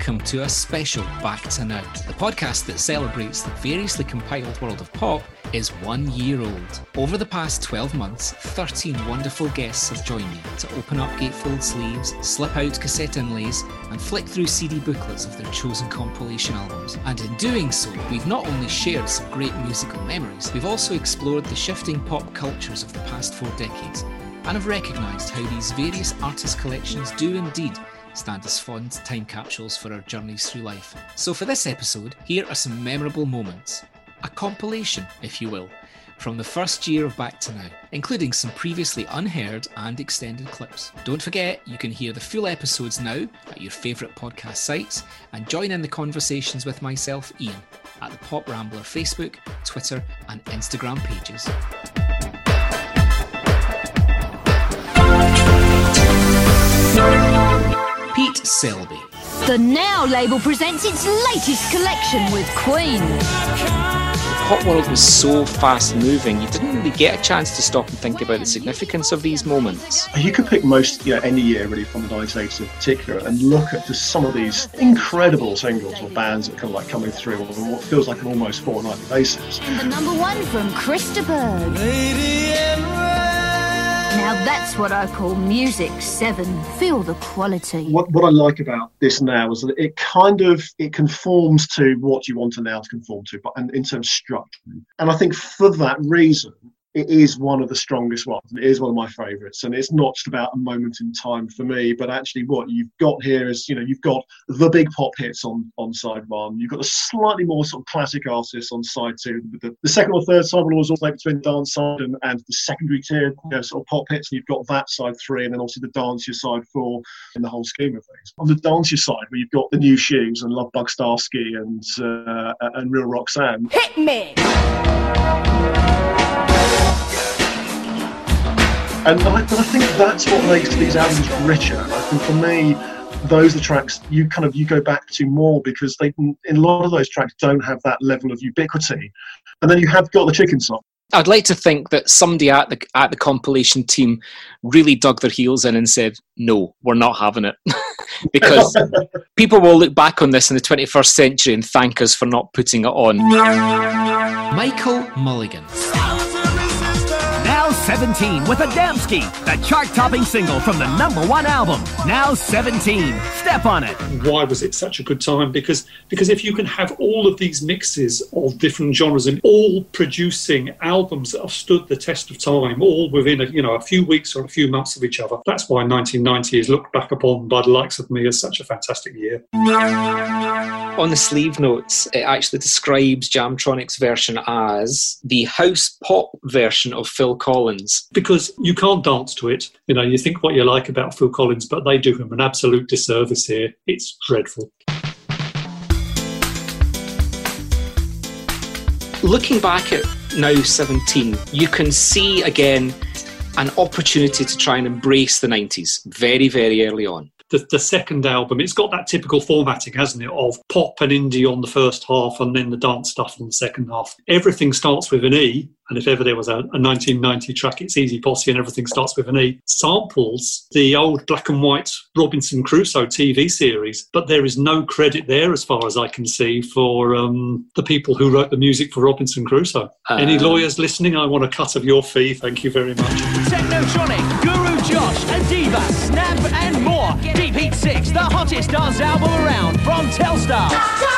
welcome to a special Back to Now. The podcast that celebrates the variously compiled world of pop is one year old. Over the past 12 months, 13 wonderful guests have joined me to open up gatefold sleeves, slip out cassette inlays, and flick through CD booklets of their chosen compilation albums. And in doing so, we've not only shared some great musical memories, we've also explored the shifting pop cultures of the past four decades and have recognised how these various artist collections do indeed stand as fond time capsules for our journeys through life. So, for this episode, here are some memorable moments. A compilation, if you will, from the first year of Back to Now, including some previously unheard and extended clips. Don't forget, you can hear the full episodes now at your favourite podcast sites and join in the conversations with myself, Ian, at the Pop Rambler Facebook, Twitter, and Instagram pages. Pete Selby. The Now label presents its latest collection with Queen. The pop world was so fast moving, you didn't really get a chance to stop and think about the significance of these moments. You could pick most, you know, any year really from the 1980s in particular and look at just some of these incredible singles or bands that kind of like coming through on what feels like an almost fortnightly basis. And the number one from Krista Berg. Now that's what I call Music 7. Feel the quality. What, what I like about this now is that it kind of it conforms to what you want a now to conform to, but and in terms of structure. And I think for that reason, it is one of the strongest ones. It is one of my favourites, and it's not just about a moment in time for me, but actually what you've got here is, you know, you've got the big pop hits on on side one. You've got the slightly more sort of classic artists on side two. The, the second or third side will always alternate between dance side and, and the secondary tier, you know, sort of pop hits. And you've got that side three, and then obviously the dancier side four in the whole scheme of things. On the dancier side, where you've got the new shoes and Lovebug Starski and uh, and Real Roxanne. Hit me! And I, but I think that's what makes these albums richer. I think for me, those are tracks you kind of you go back to more because they in a lot of those tracks don't have that level of ubiquity. And then you have got the chicken song. I'd like to think that somebody at the at the compilation team really dug their heels in and said, "No, we're not having it," because people will look back on this in the 21st century and thank us for not putting it on. Michael Mulligan. Now 17 with Adamski, the chart topping single from the number one album. Now 17. Step on it. why was it such a good time? Because because if you can have all of these mixes of different genres and all producing albums that have stood the test of time, all within a you know a few weeks or a few months of each other, that's why 1990 is looked back upon by the likes of me as such a fantastic year. On the sleeve notes, it actually describes Jamtronik's version as the house pop version of Phil Collins. Because you can't dance to it. You know, you think what you like about Phil Collins, but they do him an absolute disservice here. It's dreadful. Looking back at now 17, you can see again an opportunity to try and embrace the 90s very, very early on. The, the second album, it's got that typical formatting, hasn't it, of pop and indie on the first half and then the dance stuff on the second half. Everything starts with an E, and if ever there was a, a 1990 track, it's E-Zee Possee and everything starts with an E. Samples the old black and white Robinson Crusoe TV series, but there is no credit there, as far as I can see, for um, the people who wrote the music for Robinson Crusoe. Any Um, lawyers listening, I want a cut of your fee. Thank you very much. Technotronic, Guru Josh, Adeva, Snap, and more. Deep Heat 6, the hottest dance album around from Telstar.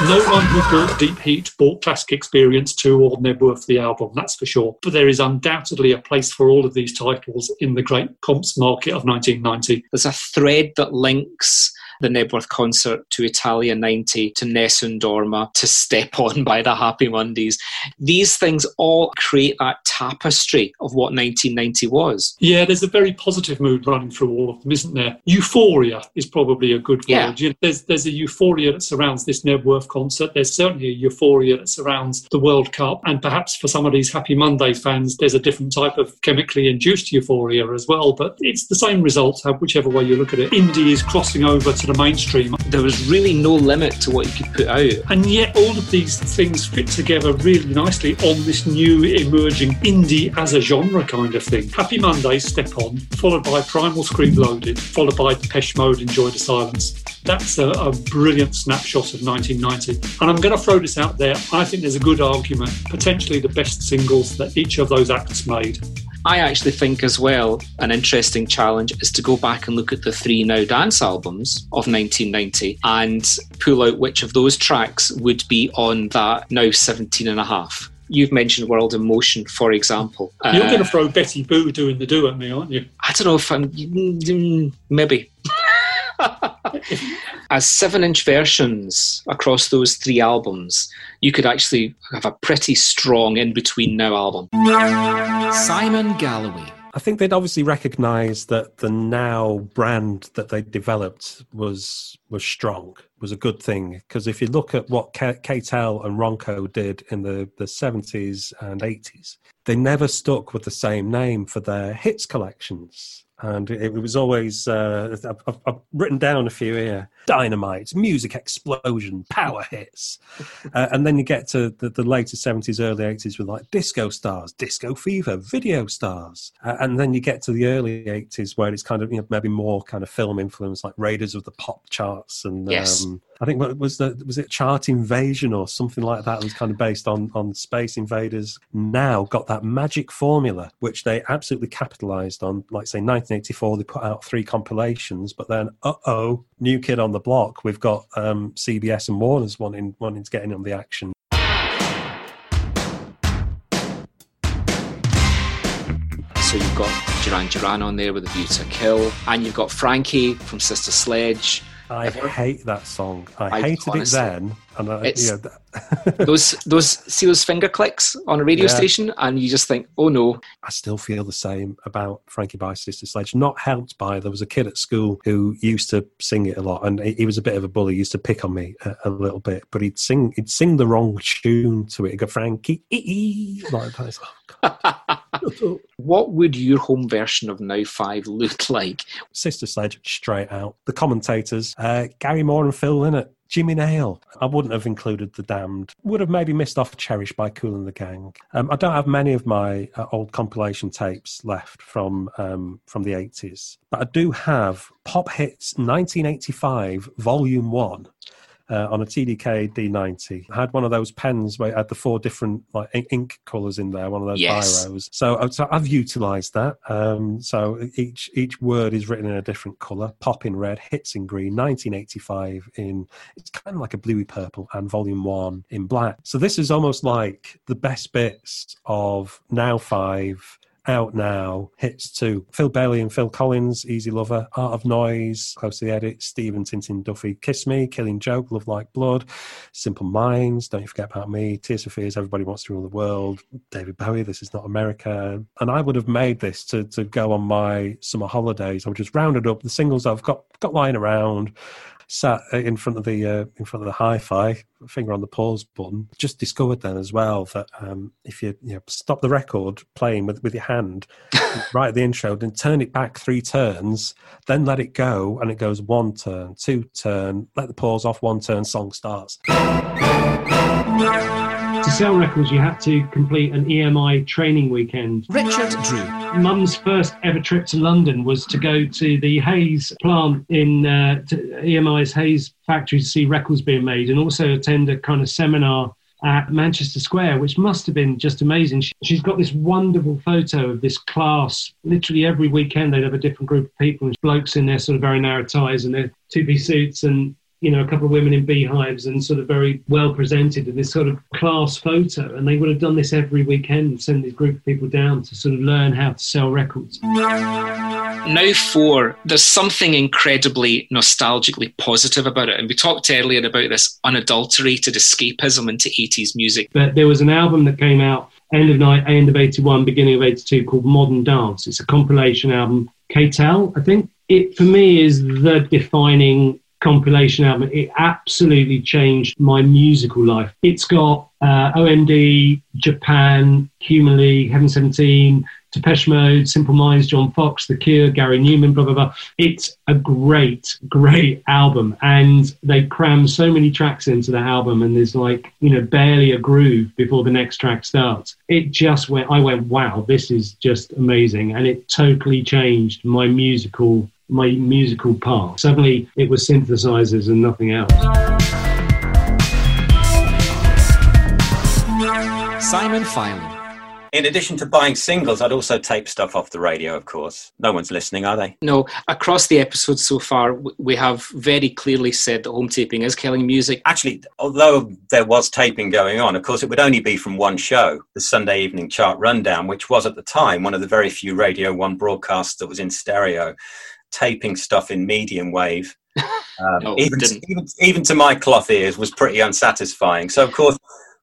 No one who bought Deep Heat bought Classic Experience 2 or Knebworth for the album, that's for sure. But there is undoubtedly a place for all of these titles in the great comps market of 1990. There's a thread that links the Knebworth concert to Italia 90, to Nessun Dorma, to Step On by the Happy Mondays. These things all create that tapestry of what 1990 was. Yeah, there's a very positive mood running through all of them, isn't there? Euphoria is probably a good Yeah. word. You know, there's, there's a euphoria that surrounds this Knebworth concert. There's certainly a euphoria that surrounds the World Cup. And perhaps for some of these Happy Monday fans, there's a different type of chemically induced euphoria as well. But it's the same result, whichever way you look at it. Indie is crossing over to the mainstream. There was really no limit to what you could put out. And yet, all of these things fit together really nicely on this new emerging indie as a genre kind of thing. Happy Mondays, Step On, followed by Primal Scream Loaded, followed by Depeche Mode, Enjoy the Silence. That's a, a brilliant snapshot of 1990. And I'm going to throw this out there. I think there's a good argument, potentially the best singles that each of those acts made. I actually think as well an interesting challenge is to go back and look at the three Now Dance albums of 1990 and pull out which of those tracks would be on that Now 17 and a half. You've mentioned World in Motion, for example. You're Uh, going to throw Betty Boo doing the do at me, aren't you? I don't know if I'm mm, maybe. As seven inch versions across those three albums, you could actually have a pretty strong in between now album. Simon Galloway. I think they'd obviously recognise that the now brand that they developed was was strong, was a good thing. Because if you look at what K- K-Tel and Ronco did in the the seventies and eighties, they never stuck with the same name for their hits collections. And it, it was always uh, I've, I've- written down a few here: dynamite, music explosion, power hits, uh, and then you get to the, the later seventies, early eighties with like disco stars, disco fever, video stars, uh, and then you get to the early eighties where it's kind of you know maybe more kind of film influence, like Raiders of the Pop charts, and Yes. um, I think what was the was it Chart Invasion or something like that? It was kind of based on on Space Invaders. Now got that magic formula which they absolutely capitalized on. Like say 1984, they put out three compilations, but then uh oh, new kid on the block. We've got um, CBS and Warner's wanting wanting to get in on the action. So you've got Duran Duran on there with a view to kill, and you've got Frankie from Sister Sledge. I hate that song. I, I hated honestly- it then, and I, It's- you know, Those those see those finger clicks on a radio Yeah. station, and you just think, oh no, I still feel the same about Frankie by Sister Sledge. Not helped by there was a kid at school who used to sing it a lot, and he was a bit of a bully. He used to pick on me a, a little bit, but he'd sing he'd sing the wrong tune to it. He'd go Frankie like that. Oh, God. what would your home version of Now Five look like? Sister Sledge straight out. The commentators uh, Gary Moore and Phil Lynott. Jimmy Nail. I wouldn't have included The Damned. Would have maybe missed off Cherish by Cool and the Gang. Um, I don't have many of my uh, old compilation tapes left from um, from the 80s, but I do have Pop Hits 1985 Volume 1. Uh, on a TDK D90, I had one of those pens where it had the four different like ink colors in there, one of those Yes. biros. So, uh, so I've utilised that. Um, so each each word is written in a different colour. Pop in red, hits in green. 1985 in it's kind of like a bluey purple, and Volume One in black. So this is almost like the best bits of Now Five. Out now, hits two. Phil Bailey and Phil Collins, Easy Lover, Art of Noise, Close to the Edit, Stephen Tintin Duffy, Kiss Me, Killing Joke, Love Like Blood, Simple Minds, Don't You Forget About Me, Tears for Fears, Everybody Wants to Rule the World, David Bowie, This Is Not America. And I would have made this to, to go on my summer holidays. I would just rounded up the singles I've got got lying around, sat in front of the uh, in front of the hi-fi, finger on the pause button. Just discovered then as well that um, if you, you know, stop the record playing with, with your hand right at the intro, then turn it back three turns, then let it go, and it goes one turn, two turn, let the pause off, one turn, song starts. To sell records, you had to complete an EMI training weekend. Richard Drew. Mum's first ever trip to London was to go to the Hayes plant in uh, to EMI's Hayes factory to see records being made and also attend a kind of seminar at Manchester Square, which must have been just amazing. She, she's got this wonderful photo of this class. Literally every weekend, they'd have a different group of people, and blokes in their sort of very narrow ties and their two piece suits and you know, a couple of women in beehives and sort of very well presented in this sort of class photo. And they would have done this every weekend, send this group of people down to sort of learn how to sell records. Now four, there's something incredibly nostalgically positive about it. And we talked earlier about this unadulterated escapism into 80s music. But there was an album that came out end of night, end of 81, beginning of 82 called Modern Dance. It's a compilation album. K-Tel, I think. It, for me, is the defining compilation album. It absolutely changed my musical life. It's got uh, OMD, Japan, Human League, Heaven 17, Depeche Mode, Simple Minds, John Foxx, The Cure, Gary Numan, blah, blah, blah. It's a great, great album. And they cram so many tracks into the album, and there's like, you know, barely a groove before the next track starts. It just went, I went, wow, this is just amazing. And it totally changed my musical my musical path. Suddenly it was synthesizers and nothing else. Simon Filan. In addition to buying singles, I'd also tape stuff off the radio, of course. No one's listening, are they? No, across the episodes so far, we have very clearly said that home taping is killing music. Actually, although there was taping going on, of course, it would only be from one show, the Sunday Evening Chart Rundown, which was at the time one of the very few Radio 1 broadcasts that was in stereo, taping stuff in medium wave. Um, No, even, even, even to my cloth ears was pretty unsatisfying. So, of course,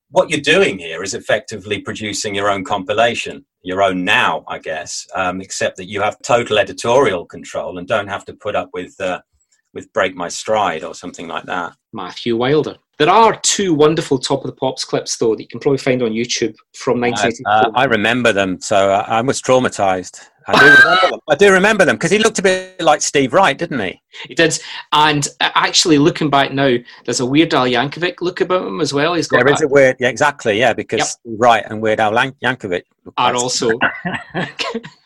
what you're doing here is effectively producing your own compilation, your own now, I guess, um, except that you have total editorial control and don't have to put up with uh, with break my stride or something like that. Matthew Wilder. There are two wonderful Top of the Pops clips, though, that you can probably find on YouTube from Uh, 1984. uh, I remember them, so I, I was traumatized. I do remember them. I do remember them because he looked a bit like Steve Wright, didn't he? He did. And uh, actually, looking back now, there's a Weird Al Yankovic look about him as well. He's got There is a weird, yeah, exactly, yeah, because Yep. Wright and Weird Al Yankovic are also.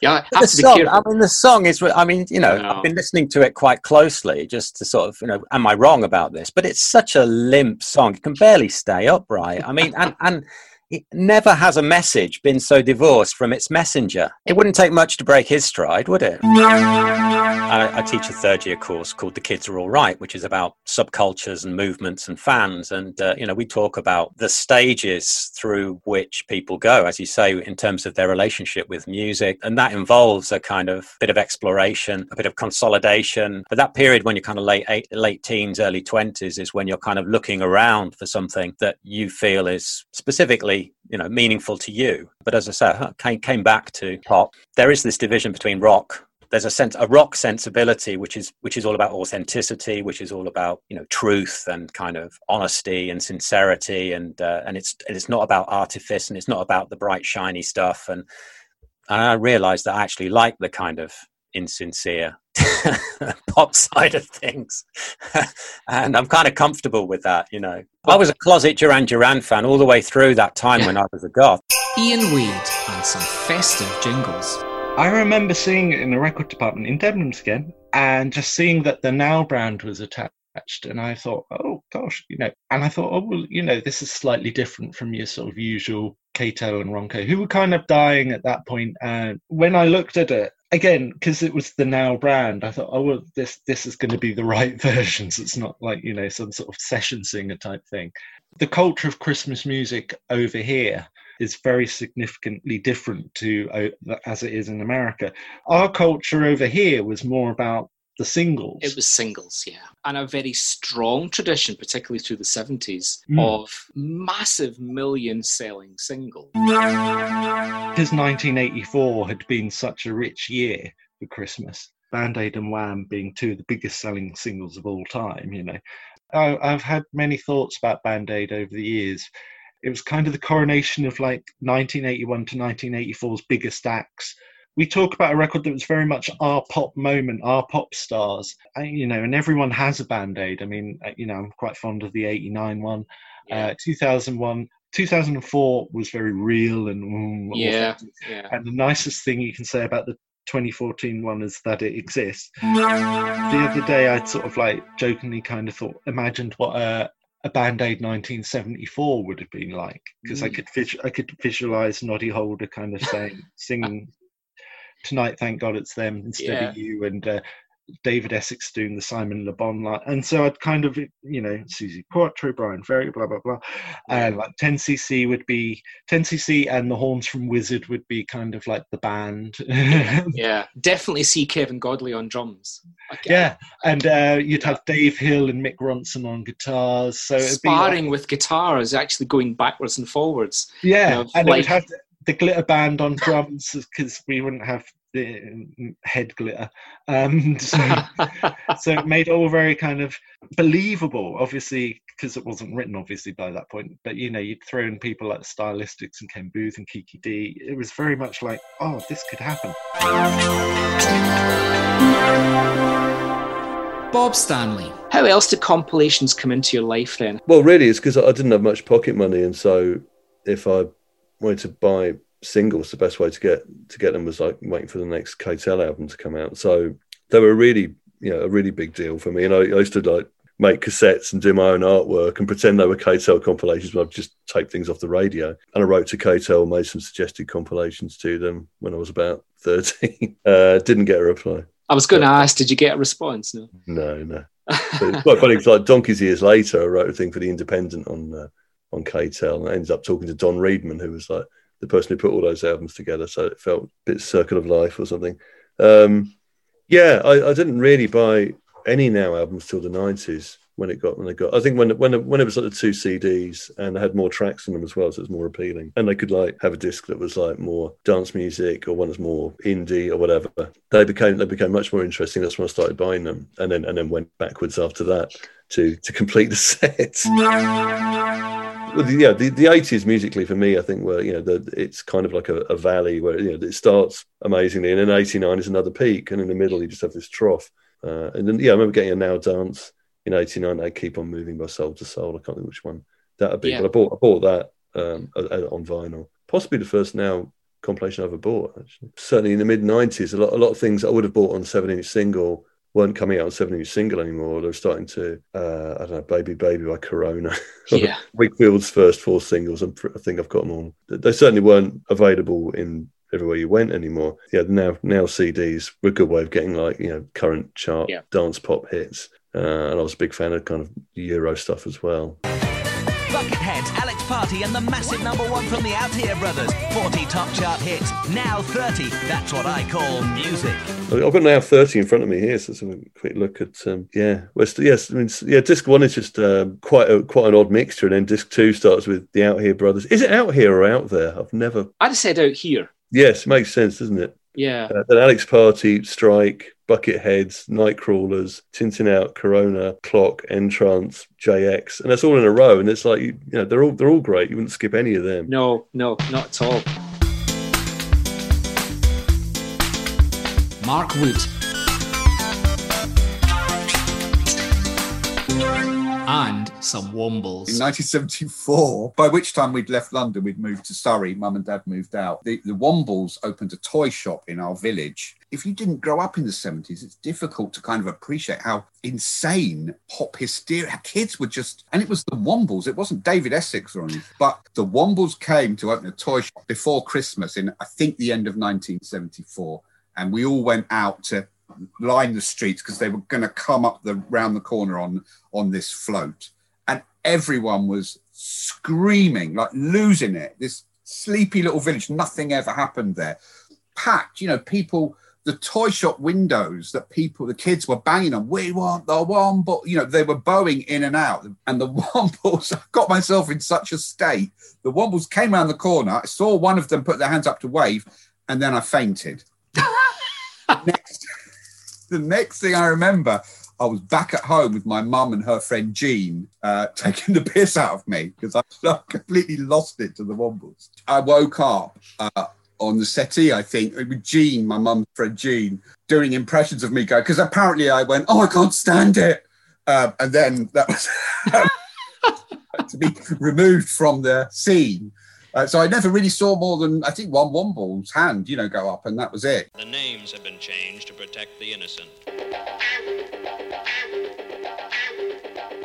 yeah, have the song. I mean, the song is. I mean, you know, No. I've been listening to it quite closely, just to sort of, you know, am I wrong about this? But it's such a limp song; it can barely stay upright. I mean, and and it never has a message been so divorced from its messenger. It wouldn't take much to break his stride, would it? I, I teach a third year course called The Kids Are All Right, which is about subcultures and movements and fans. And, uh, you know, we talk about the stages through which people go, as you say, in terms of their relationship with music. And that involves a kind of bit of exploration, a bit of consolidation. But that period when you're kind of late, eight, late teens, early 20s is when you're kind of looking around for something that you feel is specifically you know meaningful to you. But as i said came, came back to pop. There is this division between rock. There's a sense a rock sensibility which is which is all about authenticity which is all about you know truth and kind of honesty and sincerity. And uh, and it's it's not about artifice and it's not about the bright shiny stuff. And and i realized that i actually like the kind of insincere pop side of things and i'm kind of comfortable with that you know i was a closet duran duran fan all the way through that time Yeah. when i was a goth Ian Wade and some festive jingles. I remember seeing it in the record department in Debenhams again, and just seeing that the Now brand was attached, and I thought, oh gosh, you know, and I thought, oh well, you know, this is slightly different from your sort of usual K-Tel and Ronco, who were kind of dying at that point. And when I looked at it again, because it was the Now brand, I thought, oh well, this this is going to be the right versions. It's not like you know some sort of session singer type thing. The culture of Christmas music over here is very significantly different to uh, as it is in America. Our culture over here was more about the singles. It was singles, yeah. And a very strong tradition, particularly through the 70s, Mm. of massive million selling singles. because 1984 had been such a rich year for Christmas. Band Aid and Wham being two of the biggest selling singles of all time, you know. I, I've had many thoughts about Band Aid over the years. It was kind of the coronation of like 1981 to 1984's biggest acts. We talk about a record that was very much our pop moment, our pop stars, I, you know, and everyone has a Band Aid. I mean, uh, you know, I'm quite fond of the 89 one. Uh, 2001, 2004 was very real and mm, Yeah, yeah. and the nicest thing you can say about the 2014 one is that it exists. The other day, I'd sort of like jokingly kind of thought, imagined what a, a Band Aid 1974 would have been like, because I Mm. could vis- I could visualize Noddy Holder kind of saying, singing, "Tonight, thank God it's them instead Yeah. of you," and uh, David Essex doing the Simon Le Bon line, and so I'd kind of, you know, Suzi Quatro, Bryan Ferry, blah blah blah, and like 10cc would be 10cc, and the Horns from Wizzard would be kind of like the band. Yeah, definitely see Kevin Godley on drums. Okay. Yeah, and uh, you'd have Dave Hill and Mick Ronson on guitars. So it'd be like- Sparring with guitars, actually going backwards and forwards. yeah, you know, and it would have the, the glitter band on drums because we wouldn't have the mm, head glitter. Um, so, so it made it all very kind of believable, obviously, because it wasn't written obviously by that point. But you know, you'd throw in people like Stylistics and Ken Boothe and Kiki Dee. It was very much like, oh, this could happen. Bob Stanley. How else did compilations come into your life then? Well, really, it's because I didn't have much pocket money, and so if I wanted to buy singles, the best way to get to get them was like waiting for the next K-Tel album to come out. So they were really, you know, a really big deal for me. And I, I used to like make cassettes and do my own artwork and pretend they were K-Tel compilations, but I'd just take things off the radio. And I wrote to K-Tel, made some suggested compilations to them when I was about 13. Uh, didn't get a reply. I was going to ask, did you get a response? No. No, no. But it's quite funny. Like donkeys years later, I wrote a thing for the Independent on uh, on K-Tel, and I ended up talking to Don Reedman, who was like the person who put all those albums together. So it felt a bit Circle of Life or something. Um, yeah, I, I didn't really buy any now albums till the nineties when it got when they got. I think when when when it was like the two CDs and they had more tracks on them as well, so it was more appealing. And they could like have a disc that was like more dance music or one that's more indie or whatever. They became they became much more interesting. That's when I started buying them, and then and then went backwards after that to to complete the set. Well, the, yeah, the, the 80s musically for me, I think, were, you know, the, it's kind of like a, a, valley where, you know, it starts amazingly and then 89 is another peak. And in the middle, you just have this trough. Uh, and then, yeah, I remember getting a Now Dance in '89, they keep on moving by Soul II Soul. I can't think which one that'd be, yeah. but I bought I bought that um, on vinyl. Possibly the first now compilation I ever bought. Actually, certainly in the mid '90s, a lot a lot of things I would have bought on seven inch single weren't coming out on seven inch single anymore. They were starting to, uh, I don't know, Baby Baby by Corona. Yeah. Whigfield's first four singles. I'm, I think I've got them all. They certainly weren't available in everywhere you went anymore. Yeah, now now CDs were a good way of getting like you know current chart yeah. dance pop hits. Uh, and I was a big fan of kind of Euro stuff as well. Bucketheads, Alex Party, and the massive number one from the Outhere Brothers. 40 top chart hits, now 30. That's what I call music. I've got now 30 in front of me here, so let's have a quick look at. Um, yeah, West, yes, I mean, yeah, disc one is just um, quite a, quite an odd mixture, and then disc two starts with the Outhere Brothers. Is it out here or out there? I've never. I just said out here. Yes, makes sense, doesn't it? Yeah. Uh, then Alex Party, Strike, Bucketheads, Nightcrawlers, Tin Tin Out, Corona, Clock, N-Trance, JX, and that's all in a row. And it's like you know they're all they're all great. You wouldn't skip any of them. No, no, not at all. Mark Wood. And some Wombles. In 1974, by which time we'd left London, we'd moved to Surrey. Mum and Dad moved out. The, the Wombles opened a toy shop in our village. If you didn't grow up in the 70s, it's difficult to kind of appreciate how insane pop hysteria. Kids were just, and it was the Wombles. It wasn't David Essex or anything, but the Wombles came to open a toy shop before Christmas in, I think, the end of 1974. And we all went out to line the streets because they were going to come up the round the corner on on this float. And everyone was screaming like losing it. This sleepy little village nothing ever happened there. Packed you know people the toy shop windows that people the kids were banging on we want the womble you know they were bowing in and out. And the wombles i got myself in such a state. The wombles came around the corner i saw one of them put their hands up to wave and then i fainted. Next the next thing I remember, I was back at home with my mum and her friend Jean, uh, taking the piss out of me because I, completely lost it to the Wombles. I woke up uh, on the settee, I think, with Jean, my mum's friend Jean, doing impressions of me going, because apparently I went, oh, I can't stand it. Uh, and then that was to be removed from the scene. Uh, so I never really saw more than I think one Womble's hand, you know, go up, and that was it. The names have been changed to protect the innocent.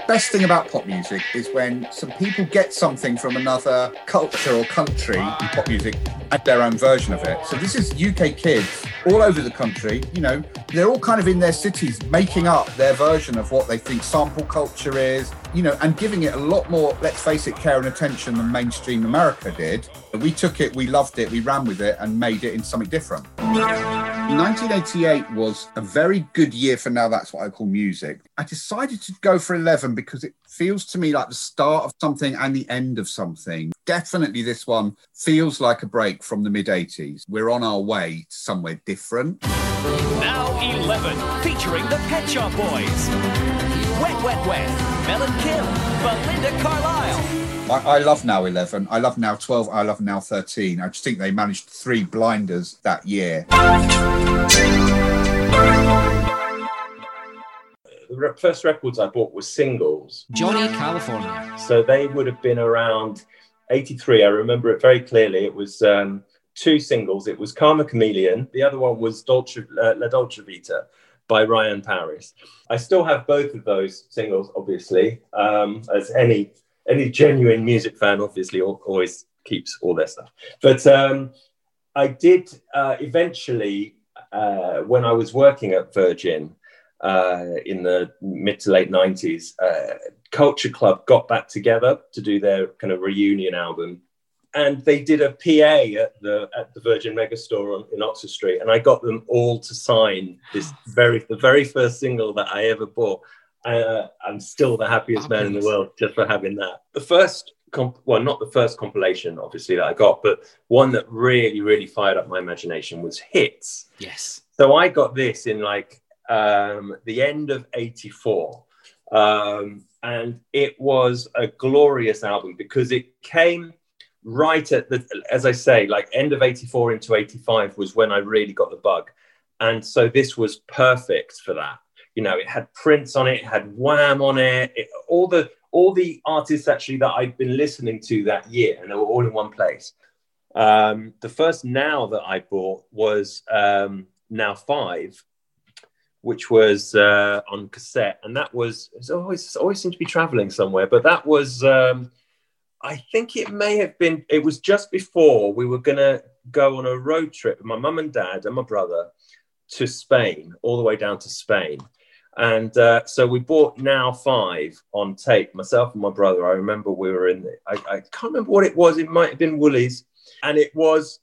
Best thing about pop music is when some people get something from another culture or country in pop music add their own version of it. So this is UK kids all over the country, you know, they're all kind of in their cities making up their version of what they think sample culture is, you know, and giving it a lot more, let's face it, care and attention than mainstream America did. We took it, we loved it, we ran with it and made it in something different. 1988 was a very good year for now. That's what I call music. I decided to go for 11 because it feels to me like the start of something and the end of something. Definitely, this one feels like a break from the mid 80s. We're on our way to somewhere different. Now 11, featuring the Pet Shop Boys. Wet, Wet, Wet, Mel and Kim, Belinda Carlisle. I, I, love now 11. I love now 12. I love now 13. I just think they managed three blinders that year. The first records I bought were singles. Johnny California. So they would have been around 83. I remember it very clearly. It was um, two singles. It was Karma Chameleon. The other one was Dolce, uh, La Dolce Vita. By Ryan Paris. I still have both of those singles, obviously, um, as any any genuine music fan, obviously, always keeps all their stuff. But um, I did uh, eventually, uh, when I was working at Virgin uh, in the mid to late 90s, uh, Culture Club got back together to do their kind of reunion album. And they did a PA at the at the Virgin Megastore on, in Oxford Street, and I got them all to sign this very the very first single that I ever bought. Uh, I'm still the happiest man in the world just for having that. The first comp- well, not the first compilation, obviously, that I got, but one that really, really fired up my imagination was Hits. Yes. So I got this in like um, the end of 84. Um, and it was a glorious album because it came right at the, as I say, like end of 84 into 85 was when I really got the bug. And so this was perfect for that. You know, it had Prince on it, it had Wham on it, it all the all the artists actually that I'd been listening to that year, and they were all in one place. Um, the first Now that I bought was um, Now Five, which was uh, on cassette, and that was always always seemed to be traveling somewhere. But that was, um, I think it may have been. It was just before we were gonna go on a road trip with my mum and dad and my brother to Spain, all the way down to Spain. And uh, so we bought Now Five on tape, myself and my brother. I remember we were in, the, I, I, can't remember what it was. It might have been Woolies. And it was,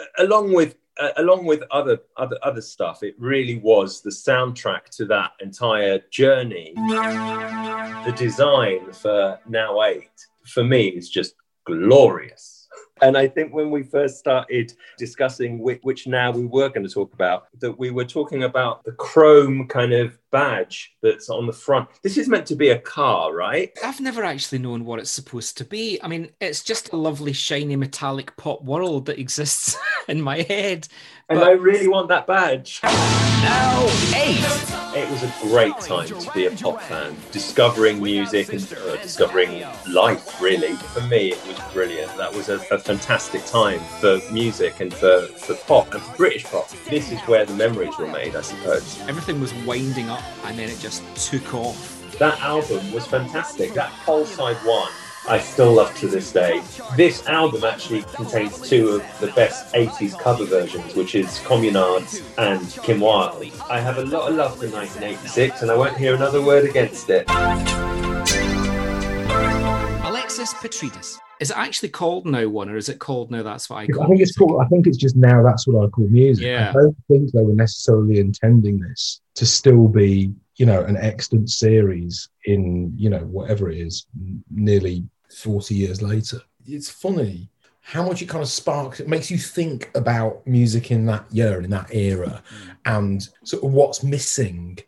uh, along with, uh, along with other, other, other stuff, it really was the soundtrack to that entire journey. The design for Now 8, for me, is just glorious. And I think when we first started discussing which, which, now we were going to talk about, that we were talking about the chrome kind of badge that's on the front. This is meant to be a car, right? I've never actually known what it's supposed to be. I mean, it's just a lovely, shiny, metallic pop world that exists in my head. And but... I really want that badge. Now, eight. It was a great time to be a pop fan, discovering music and uh, discovering life, really. For me, it was brilliant. That was a, a fantastic time for music and for, for pop and for British pop. This is where the memories were made, I suppose. Everything was winding up and then it just took off. That album was fantastic. That whole side one I still love to this day. This album actually contains two of the best 80s cover versions, which is Communards and Kim Wilde. I have a lot of love for 1986 and I won't hear another word against it. Alexis Petridis. Is it actually called No One, or is it called No? That's What I Call? I think it's called. I think it's just now. That's what I call music. Yeah. I don't think they were necessarily intending this to still be, you know, an extant series in, you know, whatever it is, nearly forty years later. It's funny how much it kind of sparks. It makes you think about music in that year in that era, mm. and sort of what's missing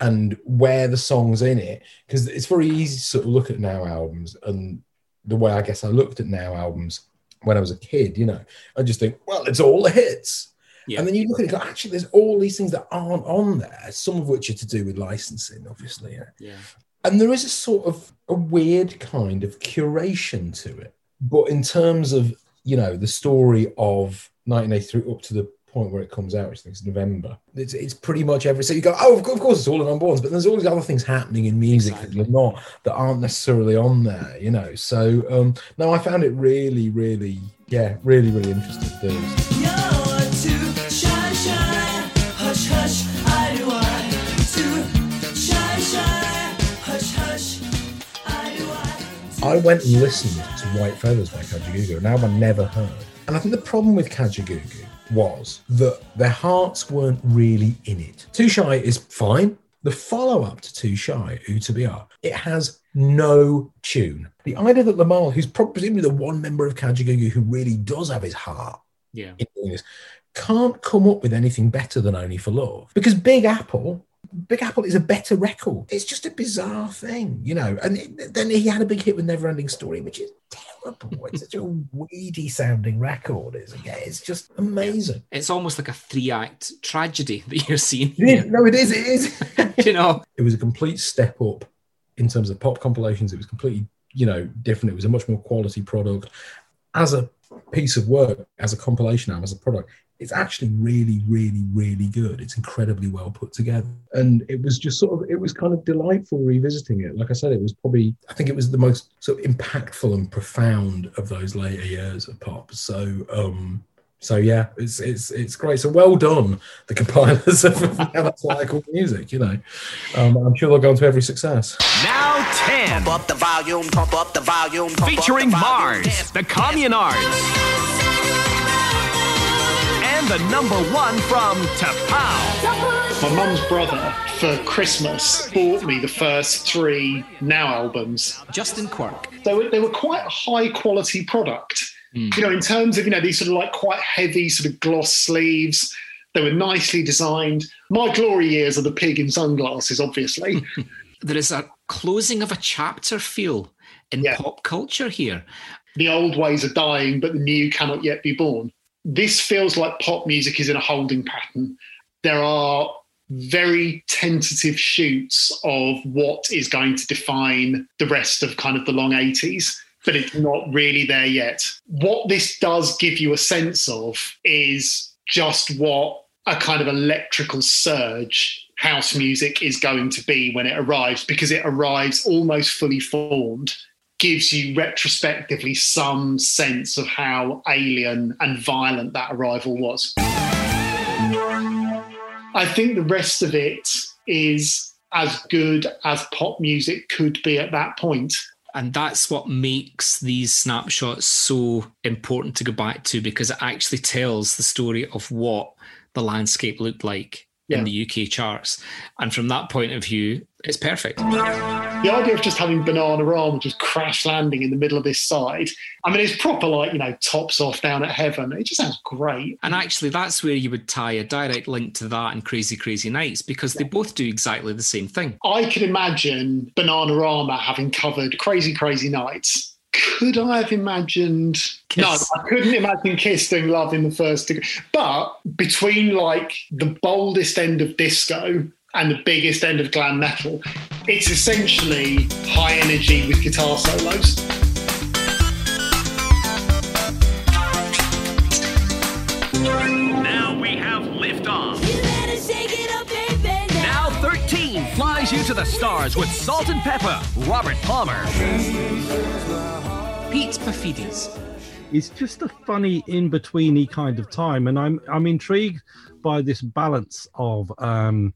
and where the songs in it because it's very easy to sort of look at now albums and the way I guess I looked at now albums when I was a kid, you know, I just think, well, it's all the hits. Yeah. And then you look at it, actually, there's all these things that aren't on there, some of which are to do with licensing, obviously. Yeah. yeah. And there is a sort of a weird kind of curation to it. But in terms of, you know, the story of 1983 up to the point where it comes out, which I think is November. It's, it's pretty much every so you go, oh, of course, it's all in unborns, but there's all these other things happening in music exactly. that you're not that aren't necessarily on there, you know. So um, no, I found it really, really, yeah, really, really interesting. I went and listened to White Feathers by Kajagoogoo, an album I never heard. And I think the problem with Kajagoogoo was that their hearts weren't really in it. Too Shy is fine. The follow up to Too Shy, Who to Be Are, it has no tune. The idea that Limahl, who's probably the one member of Kajagoogoo who really does have his heart yeah. in doing this, can't come up with anything better than Only for Love. Because Big Apple Big Apple is a better record. It's just a bizarre thing, you know. And it, then he had a big hit with Neverending Story, which is. It's such a weedy sounding record. It's, it's just amazing. It's almost like a three act tragedy that you're seeing. no, it is. It is. you know, it was a complete step up in terms of pop compilations. It was completely, you know, different. It was a much more quality product. As a piece of work, as a compilation album, as a product, it's actually really, really, really good. It's incredibly well put together. And it was just sort of, it was kind of delightful revisiting it. Like I said, it was probably, I think it was the most sort of impactful and profound of those later years of pop. So, um, so yeah, it's it's it's great. So well done, the compilers of That's What I Call Music. You know, um, I'm sure they'll go on to every success. Now 10. Pump up the volume, pump up the volume. Pump Featuring up the volume. M/A/R/R/S, the Communards. And the number one from T'Pau. My mum's brother, for Christmas, bought me the first three Now albums. Justin Quirk. They were, they were quite a high quality product. Mm. You know, in terms of, you know, these sort of like quite heavy sort of gloss sleeves. They were nicely designed. My glory years are the pig in sunglasses, obviously. There is a closing of a chapter feel in pop culture here. the old ways are dying, but the new cannot yet be born. This feels like pop music is in a holding pattern. There are very tentative shoots of what is going to define the rest of kind of the long 80s, but it's not really there yet. What this does give you a sense of is just what a kind of electrical surge house music is going to be when it arrives because it arrives almost fully formed gives you retrospectively some sense of how alien and violent that arrival was. I think the rest of it is as good as pop music could be at that point. And that's what makes these snapshots so important to go back to because it actually tells the story of what the landscape looked like in the UK charts. And from that point of view, it's perfect. The idea of just having Bananarama just crash landing in the middle of this side, I mean, it's proper like, you know, tops off down at heaven. It just sounds great. And actually, that's where you would tie a direct link to that and Crazy Crazy Nights because they both do exactly the same thing. I can imagine Bananarama having covered Crazy Crazy Nights. Could I have imagined? No, I couldn't imagine Kiss doing Love in the First Degree. But between like the boldest end of disco and the biggest end of glam metal, it's essentially high energy with guitar solos. To the stars with Salt-N-Pepa, Robert Palmer. Pete Paphides. It's just a funny in betweeny kind of time, and I'm I'm intrigued by this balance of um,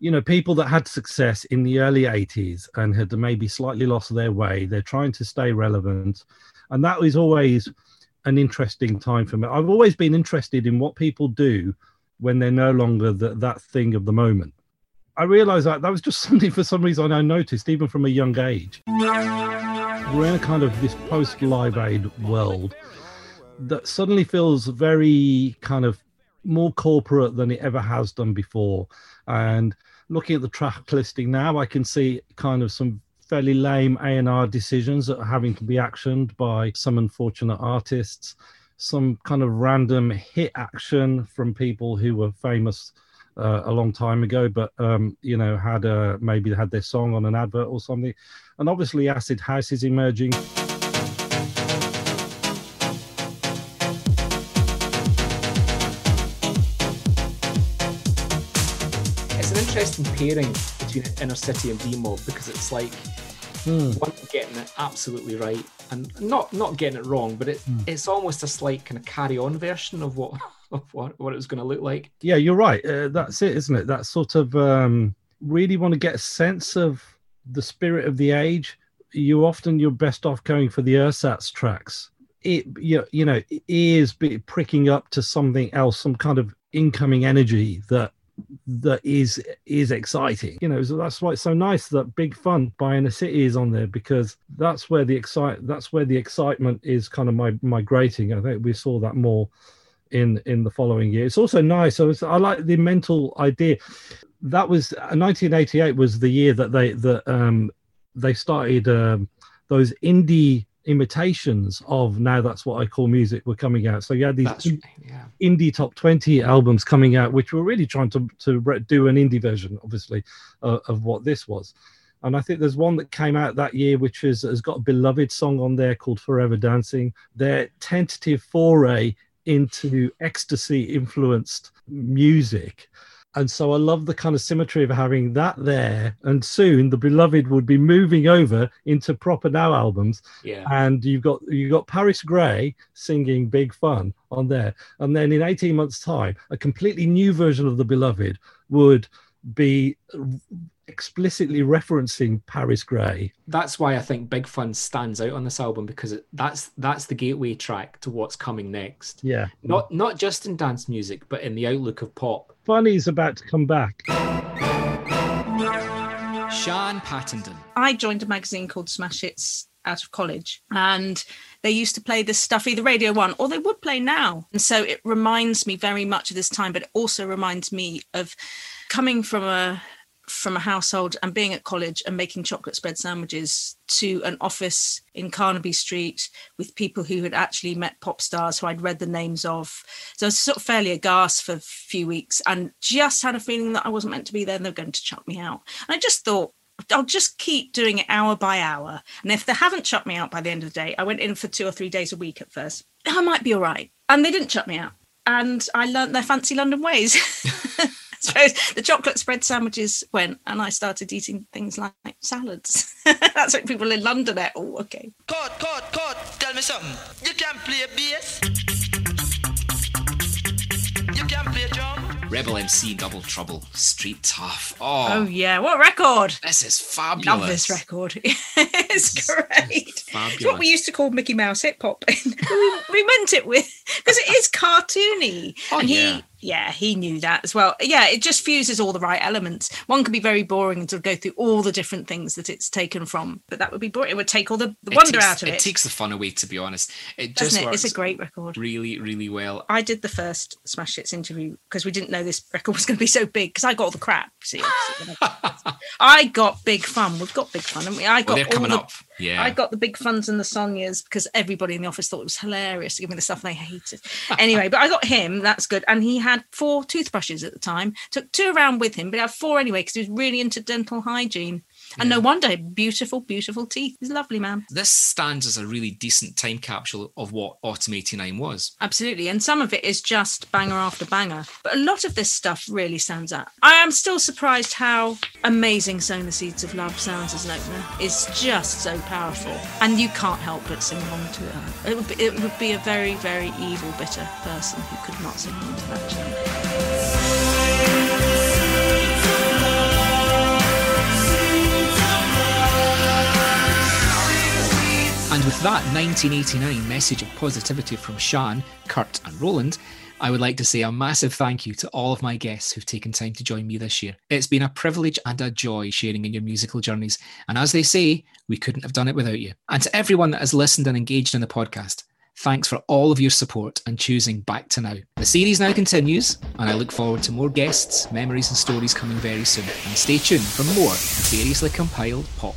you know people that had success in the early 80s and had maybe slightly lost their way. They're trying to stay relevant, and that is always an interesting time for me. I've always been interested in what people do when they're no longer the, that thing of the moment. I realized that that was just something for some reason I noticed even from a young age. We're in a kind of this post Live Aid world that suddenly feels very kind of more corporate than it ever has done before. And looking at the track listing now, I can see kind of some fairly lame A&R decisions that are having to be actioned by some unfortunate artists, some kind of random hit action from people who were famous uh, a long time ago, but um, you know had uh, maybe had their song on an advert or something, and obviously acid house is emerging. It's an interesting pairing between Inner City and D-Mob because it's like Hmm. one getting it absolutely right and not not getting it wrong, but it, Hmm. it's almost a slight kind of carry on version of what of what, what it was going to look like. Yeah, you're right. Uh, that's it, isn't it? That sort of um, really want to get a sense of the spirit of the age. You often you're best off going for the ersatz tracks. It you, you know ears be- pricking up to something else, some kind of incoming energy that that is is exciting. You know, so that's why it's so nice that Big Fun by Inner City is on there because that's where the excite that's where the excitement is kind of my migrating. I think we saw that more in in the following year. It's also nice. It's, I like the mental idea. That was uh, 1988 was the year that they that um they started um, those indie imitations of now that's what I call music were coming out. So you had these right, yeah. indie top 20 albums coming out, which were really trying to to re- do an indie version, obviously, uh, of what this was. And I think there's one that came out that year, which is, has got a beloved song on there called Forever Dancing. Their tentative foray into ecstasy influenced music. And so I love the kind of symmetry of having that there. And soon the beloved would be moving over into proper now albums. Yeah. And you've got you've got Paris Grey singing Big Fun on there. And then in 18 months' time, a completely new version of the beloved would be explicitly referencing Paris Grey. That's why I think Big Fun stands out on this album because it, that's that's the gateway track to what's coming next. Yeah. Not not just in dance music, but in the outlook of pop. Funny's about to come back. Sian Pattenden. I joined a magazine called Smash Hits out of college and they used to play this stuff either radio one or they would play now and so it reminds me very much of this time but it also reminds me of coming from a from a household and being at college and making chocolate spread sandwiches to an office in Carnaby Street with people who had actually met pop stars who I'd read the names of. So I was sort of fairly aghast for a few weeks and just had a feeling that I wasn't meant to be there and they were going to chuck me out. And I just thought, I'll just keep doing it hour by hour. And if they haven't chucked me out by the end of the day, I went in for two or three days a week at first. I might be all right. And they didn't chuck me out. And I learnt their fancy London ways. so the chocolate spread sandwiches went, and I started eating things like salads. That's what people in London are. Oh, okay. Cut, cut, cut. Tell me something. You can't play bass. You can play drum. Rebel MC Double Trouble. Street Tuff. Oh, Oh, yeah. What record. this is fabulous. Love this record. it's great. It's what we used to call Mickey Mouse hip hop. we, we meant it with because it is cartoony. Oh, and he yeah. he knew that as well. Yeah, it just fuses all the right elements. One can be very boring and sort of go through all the different things that it's taken from, but that would be boring. It would take all the, the wonder takes- out of it. It takes the fun away, to be honest. It doesn't just it? works It's a great record. really, really well. I did the first Smash Hits interview because we didn't know this record was going to be so big because I got all the crap. See, I- got big fun. We've got big fun, and we. I Well, got they're all coming the, up. Yeah. I got the big funds and the Sonias because everybody in the office thought it was hilarious to give me the stuff they hated. anyway, but I got him. That's good. And he had four toothbrushes at the time. Took two around with him, but he had four anyway because he was really into dental hygiene. And no wonder, beautiful, beautiful teeth. He's lovely man. This stands as a really decent time capsule of what Autumn 89 was. Absolutely. And some of it is just banger after banger. But a lot of this stuff really stands out. I am still surprised how amazing Sowing the Seeds of Love sounds as an opener. It's just so powerful. And you can't help but sing along to it. It would be, it would be a very, very evil, bitter person who could not sing along to that tune. And with that 1989 message of positivity from Sian, Kurt, and Roland, I would like to say a massive thank you to all of my guests who've taken time to join me this year. It's been a privilege and a joy sharing in your musical journeys. And as they say, we couldn't have done it without you. And to everyone that has listened and engaged in the podcast, thanks for all of your support and choosing Back to Now. The series now continues, and I look forward to more guests, memories, and stories coming very soon. And stay tuned for more variously compiled pop.